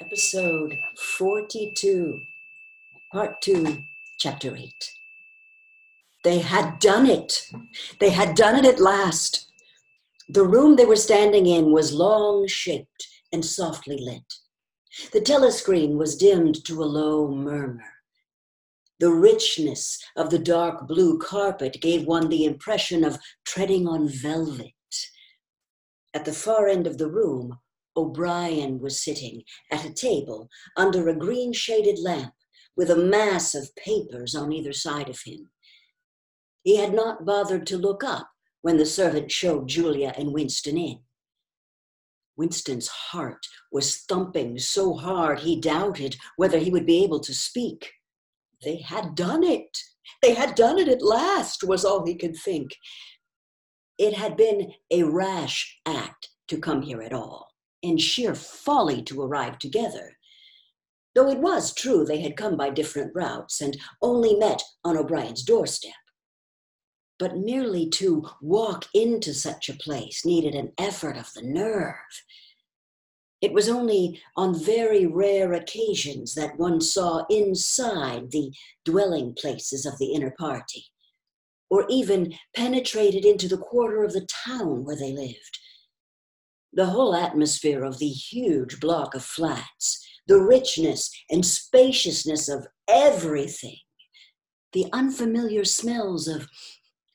episode 42, part 2, chapter 8. They had done it. They had done it at last. The room they were standing in was long shaped and softly lit. The telescreen was dimmed to a low murmur. The richness of the dark blue carpet gave one the impression of treading on velvet. At the far end of the room, O'Brien was sitting at a table under a green shaded lamp with a mass of papers on either side of him. He had not bothered to look up when the servant showed Julia and Winston in. Winston's heart was thumping so hard he doubted whether he would be able to speak. They had done it. They had done it at last, was all he could think. It had been a rash act to come here at all in sheer folly to arrive together. Though it was true they had come by different routes and only met on O'Brien's doorstep. But merely to walk into such a place needed an effort of the nerve. It was only on very rare occasions that one saw inside the dwelling places of the inner party, or even penetrated into the quarter of the town where they lived the whole atmosphere of the huge block of flats, the richness and spaciousness of everything, the unfamiliar smells of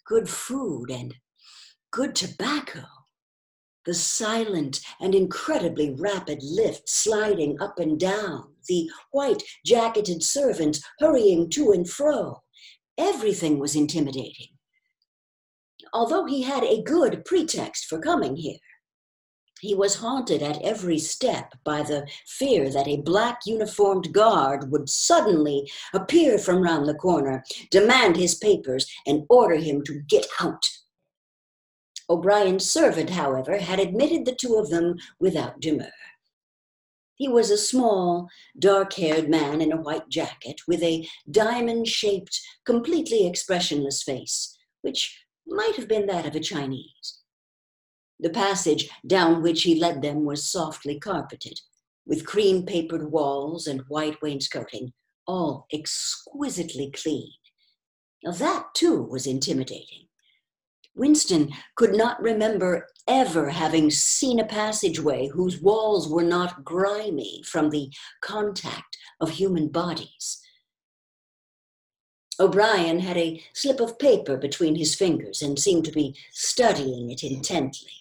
good food and good tobacco, the silent and incredibly rapid lift sliding up and down, the white jacketed servants hurrying to and fro. Everything was intimidating. Although he had a good pretext for coming here, he was haunted at every step by the fear that a black uniformed guard would suddenly appear from round the corner, demand his papers, and order him to get out. O'Brien's servant, however, had admitted the two of them without demur. He was a small, dark haired man in a white jacket with a diamond shaped, completely expressionless face, which might have been that of a Chinese. The passage down which he led them was softly carpeted, with cream papered walls and white wainscoting, all exquisitely clean. Now that too was intimidating. Winston could not remember ever having seen a passageway whose walls were not grimy from the contact of human bodies. O'Brien had a slip of paper between his fingers and seemed to be studying it intently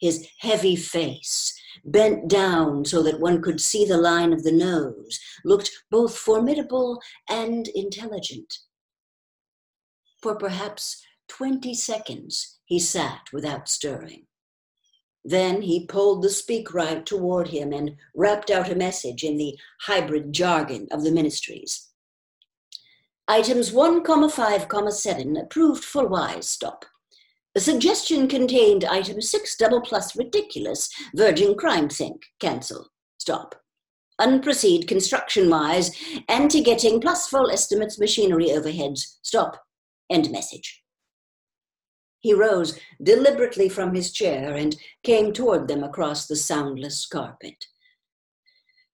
his heavy face, bent down so that one could see the line of the nose, looked both formidable and intelligent. For perhaps twenty seconds he sat without stirring. Then he pulled the speakwrite toward him and rapped out a message in the hybrid jargon of the ministries. Items 1, comma 5, comma 7 approved full wise stop. The suggestion contained item six double plus ridiculous, verging crimethink, cancel, stop. Unproceed construction wise, antegetting plus full estimates machinery overheads, stop, end message. He rose deliberately from his chair and came toward them across the soundless carpet.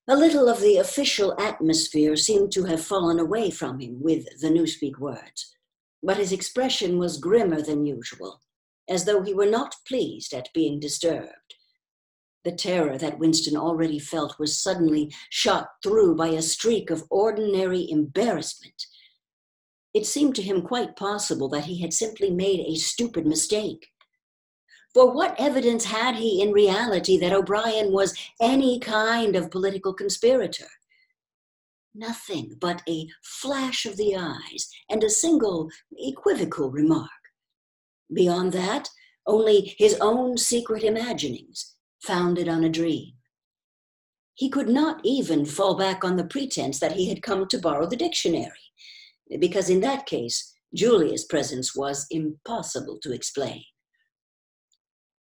A little of the official atmosphere seemed to have fallen away from him with the newspeak words, but his expression was grimmer than usual as though he were not pleased at being disturbed. The terror that Winston already felt was suddenly shot through by a streak of ordinary embarrassment. It seemed to him quite possible that he had simply made a stupid mistake. For what evidence had he in reality that O'Brien was any kind of political conspirator? Nothing but a flash of the eyes and a single equivocal remark. Beyond that, only his own secret imaginings, founded on a dream. He could not even fall back on the pretense that he had come to borrow the dictionary, because in that case, Julia's presence was impossible to explain.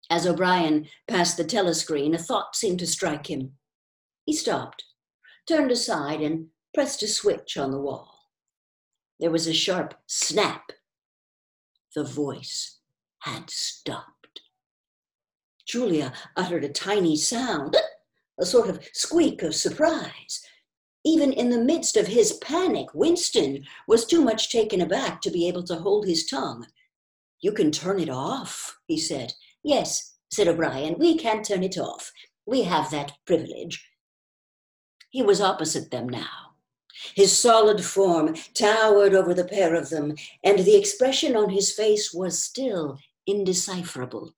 As O'Brien passed the telescreen, a thought seemed to strike him. He stopped, turned aside, and pressed a switch on the wall. There was a sharp snap the voice had stopped. Julia uttered a tiny sound, a sort of squeak of surprise. Even in the midst of his panic, Winston was too much taken aback to be able to hold his tongue. You can turn it off, he said. Yes, said O'Brien, we can turn it off. We have that privilege. He was opposite them now. His solid form towered over the pair of them, and the expression on his face was still indecipherable.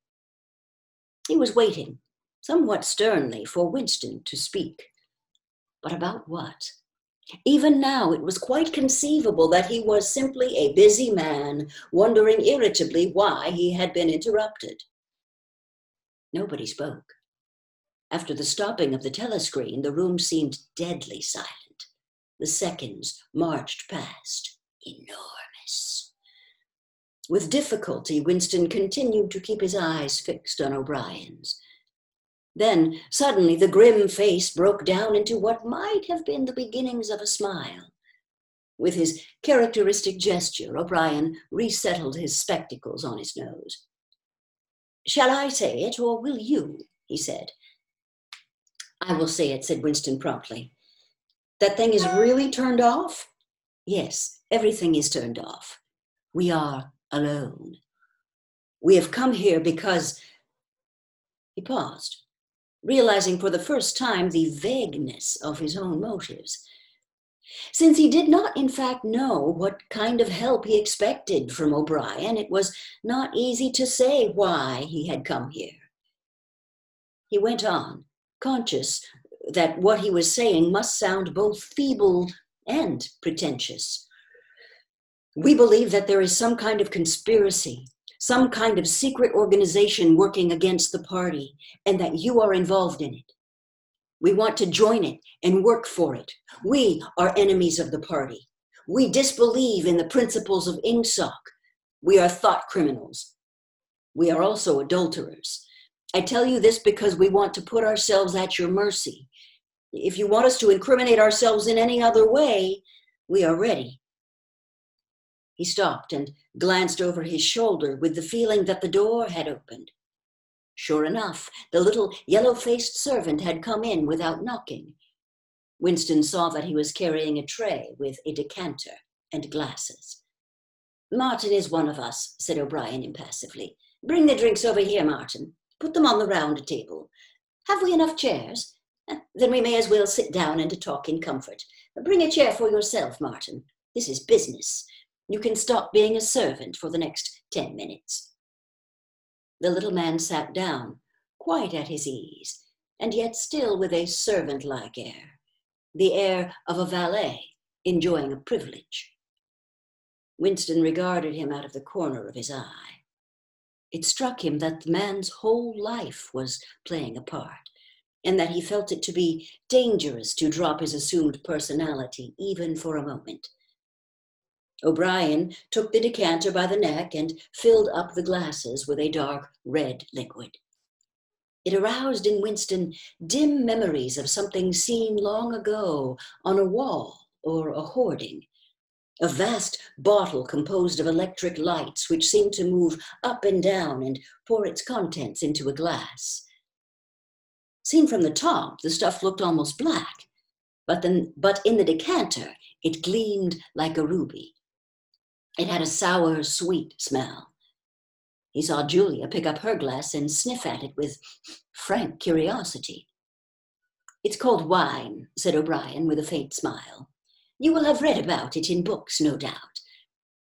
He was waiting, somewhat sternly, for Winston to speak. But about what? Even now, it was quite conceivable that he was simply a busy man, wondering irritably why he had been interrupted. Nobody spoke. After the stopping of the telescreen, the room seemed deadly silent. The seconds marched past, enormous. With difficulty, Winston continued to keep his eyes fixed on O'Brien's. Then, suddenly, the grim face broke down into what might have been the beginnings of a smile. With his characteristic gesture, O'Brien resettled his spectacles on his nose. Shall I say it, or will you? he said. I will say it, said Winston promptly. That thing is ah. really turned off? Yes, everything is turned off. We are alone. We have come here because. He paused, realizing for the first time the vagueness of his own motives. Since he did not, in fact, know what kind of help he expected from O'Brien, it was not easy to say why he had come here. He went on, conscious that what he was saying must sound both feeble and pretentious. We believe that there is some kind of conspiracy, some kind of secret organization working against the party, and that you are involved in it. We want to join it and work for it. We are enemies of the party. We disbelieve in the principles of Ingsoc. We are thought criminals. We are also adulterers. I tell you this because we want to put ourselves at your mercy. If you want us to incriminate ourselves in any other way, we are ready. He stopped and glanced over his shoulder with the feeling that the door had opened. Sure enough, the little yellow faced servant had come in without knocking. Winston saw that he was carrying a tray with a decanter and glasses. Martin is one of us, said O'Brien impassively. Bring the drinks over here, Martin. Put them on the round table. Have we enough chairs? Eh, then we may as well sit down and talk in comfort. Bring a chair for yourself, Martin. This is business. You can stop being a servant for the next ten minutes. The little man sat down, quite at his ease, and yet still with a servant like air, the air of a valet enjoying a privilege. Winston regarded him out of the corner of his eye. It struck him that the man's whole life was playing a part, and that he felt it to be dangerous to drop his assumed personality even for a moment. O'Brien took the decanter by the neck and filled up the glasses with a dark red liquid. It aroused in Winston dim memories of something seen long ago on a wall or a hoarding. A vast bottle composed of electric lights which seemed to move up and down and pour its contents into a glass. Seen from the top, the stuff looked almost black, but, then, but in the decanter, it gleamed like a ruby. It had a sour, sweet smell. He saw Julia pick up her glass and sniff at it with frank curiosity. It's called wine, said O'Brien with a faint smile. You will have read about it in books, no doubt.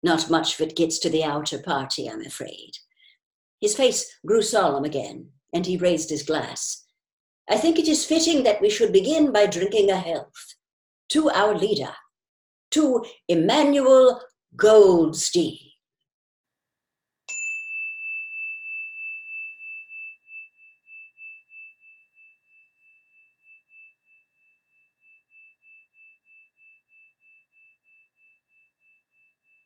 Not much of it gets to the outer party, I'm afraid. His face grew solemn again, and he raised his glass. I think it is fitting that we should begin by drinking a health to our leader, to Emmanuel Goldstein.